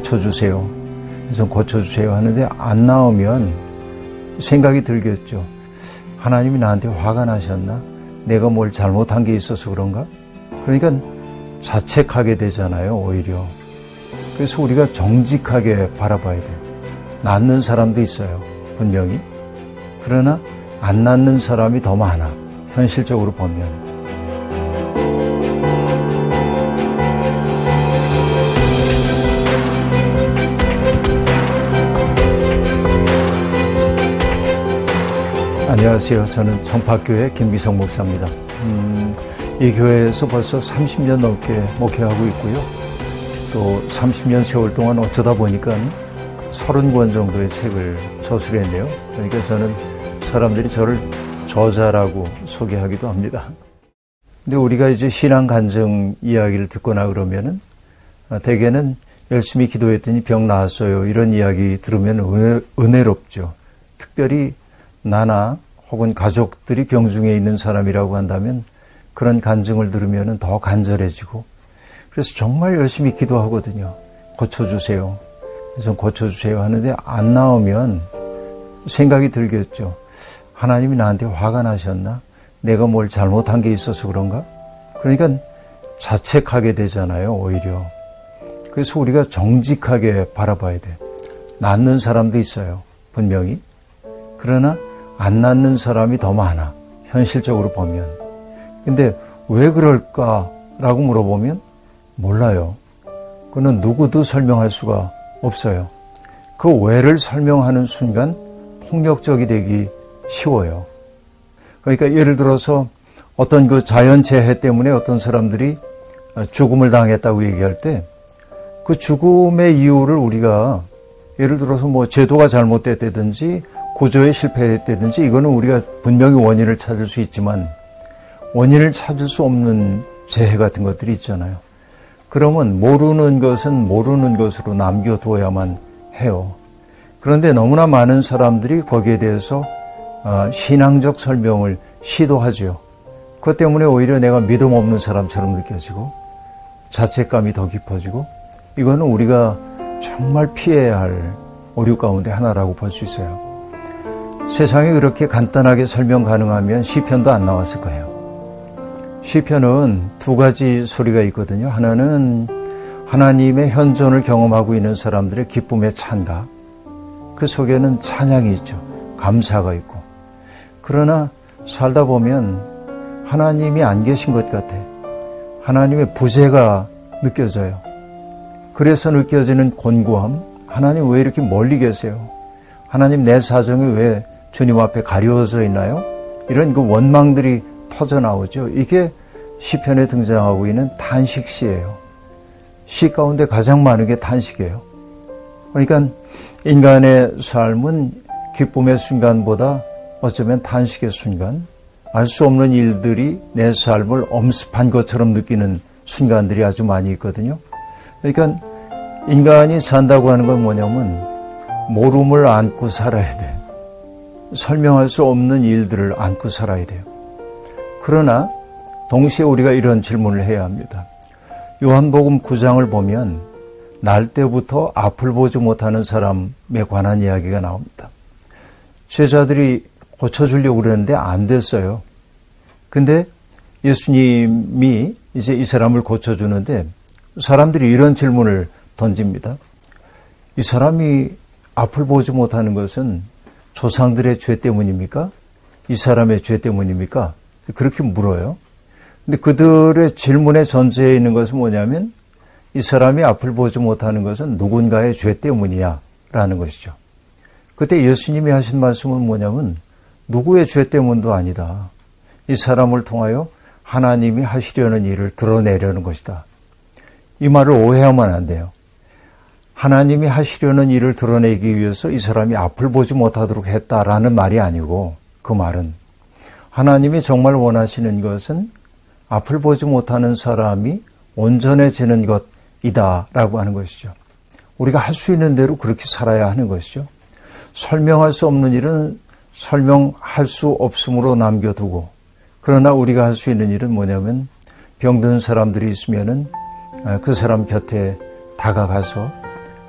고쳐주세요. 좀 고쳐주세요 하는데 안 나오면 생각이 들겠죠. 하나님이 나한테 화가 나셨나? 내가 뭘 잘못한 게 있어서 그런가? 그러니까 자책하게 되잖아요, 오히려. 그래서 우리가 정직하게 바라봐야 돼요. 낫는 사람도 있어요, 분명히. 그러나 안 낫는 사람이 더 많아, 현실적으로 보면. 안녕하세요. 저는 정파교회 김미성 목사입니다. 음, 이 교회에서 벌써 30년 넘게 목회하고 있고요. 또 30년 세월 동안 어쩌다 보니까 30권 정도의 책을 저술했네요. 그러니까 저는 사람들이 저를 저자라고 소개하기도 합니다. 근데 우리가 이제 신앙 간증 이야기를 듣거나 그러면은 아, 대개는 열심히 기도했더니 병 나았어요. 이런 이야기 들으면 은혜, 은혜롭죠. 특별히 나나 혹은 가족들이 병중에 있는 사람이라고 한다면 그런 간증을 들으면 더 간절해지고 그래서 정말 열심히 기도하거든요. 고쳐주세요. 좀 고쳐주세요 하는데 안 나오면 생각이 들겠죠. 하나님이 나한테 화가 나셨나? 내가 뭘 잘못한 게 있어서 그런가? 그러니까 자책하게 되잖아요, 오히려. 그래서 우리가 정직하게 바라봐야 돼. 낫는 사람도 있어요, 분명히. 그러나 안 낳는 사람이 더 많아. 현실적으로 보면. 근데 왜 그럴까라고 물어보면 몰라요. 그는 누구도 설명할 수가 없어요. 그 왜를 설명하는 순간 폭력적이 되기 쉬워요. 그러니까 예를 들어서 어떤 그 자연재해 때문에 어떤 사람들이 죽음을 당했다고 얘기할 때 그 죽음의 이유를 우리가 예를 들어서 뭐 제도가 잘못됐다든지 구조에 실패했다든지 이거는 우리가 분명히 원인을 찾을 수 있지만 원인을 찾을 수 없는 재해 같은 것들이 있잖아요. 그러면 모르는 것은 모르는 것으로 남겨두어야만 해요. 그런데 너무나 많은 사람들이 거기에 대해서 아, 신앙적 설명을 시도하죠. 그것 때문에 오히려 내가 믿음 없는 사람처럼 느껴지고 자책감이 더 깊어지고 이거는 우리가 정말 피해야 할 오류 가운데 하나라고 볼 수 있어요. 세상이 그렇게 간단하게 설명 가능하면 시편도 안 나왔을 거예요. 시편은 두 가지 소리가 있거든요. 하나는 하나님의 현존을 경험하고 있는 사람들의 기쁨의 찬가. 그 속에는 찬양이 있죠. 감사가 있고. 그러나 살다 보면 하나님이 안 계신 것 같아. 하나님의 부재가 느껴져요. 그래서 느껴지는 곤고함. 하나님 왜 이렇게 멀리 계세요? 하나님 내 사정이 왜 주님 앞에 가려져 있나요? 이런 그 원망들이 터져 나오죠. 이게 시편에 등장하고 있는 단식 시예요. 시 가운데 가장 많은 게 단식이에요. 그러니까 인간의 삶은 기쁨의 순간보다 어쩌면 단식의 순간, 알 수 없는 일들이 내 삶을 엄습한 것처럼 느끼는 순간들이 아주 많이 있거든요. 그러니까 인간이 산다고 하는 건 뭐냐면 모름을 안고 살아야 돼. 설명할 수 없는 일들을 안고 살아야 돼요. 그러나 동시에 우리가 이런 질문을 해야 합니다. 요한복음 9장을 보면 날 때부터 앞을 보지 못하는 사람에 관한 이야기가 나옵니다. 제자들이 고쳐주려고 그랬는데 안 됐어요. 근데 예수님이 이제 이 사람을 고쳐주는데 사람들이 이런 질문을 던집니다. 이 사람이 앞을 보지 못하는 것은 조상들의 죄 때문입니까? 이 사람의 죄 때문입니까? 그렇게 물어요. 근데 그들의 질문의 전제에 있는 것은 뭐냐면 이 사람이 앞을 보지 못하는 것은 누군가의 죄 때문이야 라는 것이죠. 그때 예수님이 하신 말씀은 뭐냐면 누구의 죄 때문도 아니다. 이 사람을 통하여 하나님이 하시려는 일을 드러내려는 것이다. 이 말을 오해하면 안 돼요. 하나님이 하시려는 일을 드러내기 위해서 이 사람이 앞을 보지 못하도록 했다라는 말이 아니고 그 말은 하나님이 정말 원하시는 것은 앞을 보지 못하는 사람이 온전해지는 것이다라고 하는 것이죠. 우리가 할 수 있는 대로 그렇게 살아야 하는 것이죠. 설명할 수 없는 일은 설명할 수 없음으로 남겨두고 그러나 우리가 할 수 있는 일은 뭐냐면 병든 사람들이 있으면은 그 사람 곁에 다가가서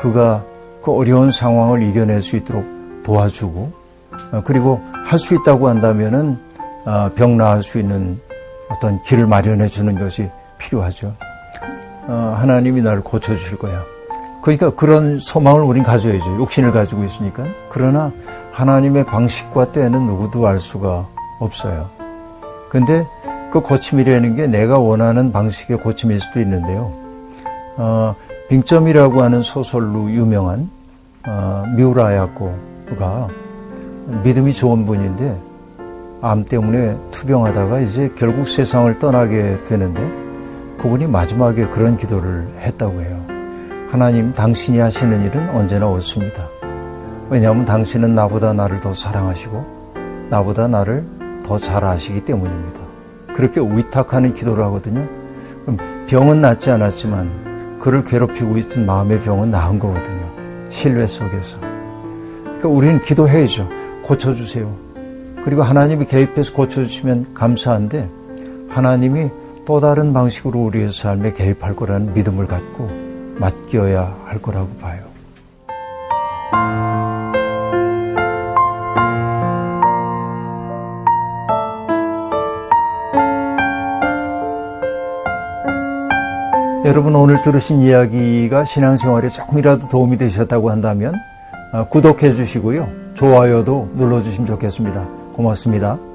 그가 그 어려운 상황을 이겨낼 수 있도록 도와주고 어, 그리고 할 수 있다고 한다면은 어, 병 나을 수 있는 어떤 길을 마련해 주는 것이 필요하죠. 어, 하나님이 나를 고쳐 주실 거야. 그러니까 그런 소망을 우린 가져야죠. 욕심을 가지고 있으니까. 그러나 하나님의 방식과 때는 누구도 알 수가 없어요. 근데 그 고침이라는 게 내가 원하는 방식의 고침일 수도 있는데요. 어, 빙점이라고 하는 소설로 유명한 어, 미우라 야코가 믿음이 좋은 분인데 암 때문에 투병하다가 이제 결국 세상을 떠나게 되는데 그분이 마지막에 그런 기도를 했다고 해요. 하나님, 당신이 하시는 일은 언제나 옳습니다. 왜냐하면 당신은 나보다 나를 더 사랑하시고 나보다 나를 더 잘 아시기 때문입니다. 그렇게 위탁하는 기도를 하거든요. 병은 낫지 않았지만 그를 괴롭히고 있던 마음의 병은 나은 거거든요. 신뢰 속에서. 그러니까 우리는 기도해야죠. 고쳐주세요. 그리고 하나님이 개입해서 고쳐주시면 감사한데 하나님이 또 다른 방식으로 우리의 삶에 개입할 거라는 믿음을 갖고 맡겨야 할 거라고 봐요. 여러분 오늘 들으신 이야기가 신앙생활에 조금이라도 도움이 되셨다고 한다면 어, 구독해 주시고요. 좋아요도 눌러 주시면 좋겠습니다. 고맙습니다.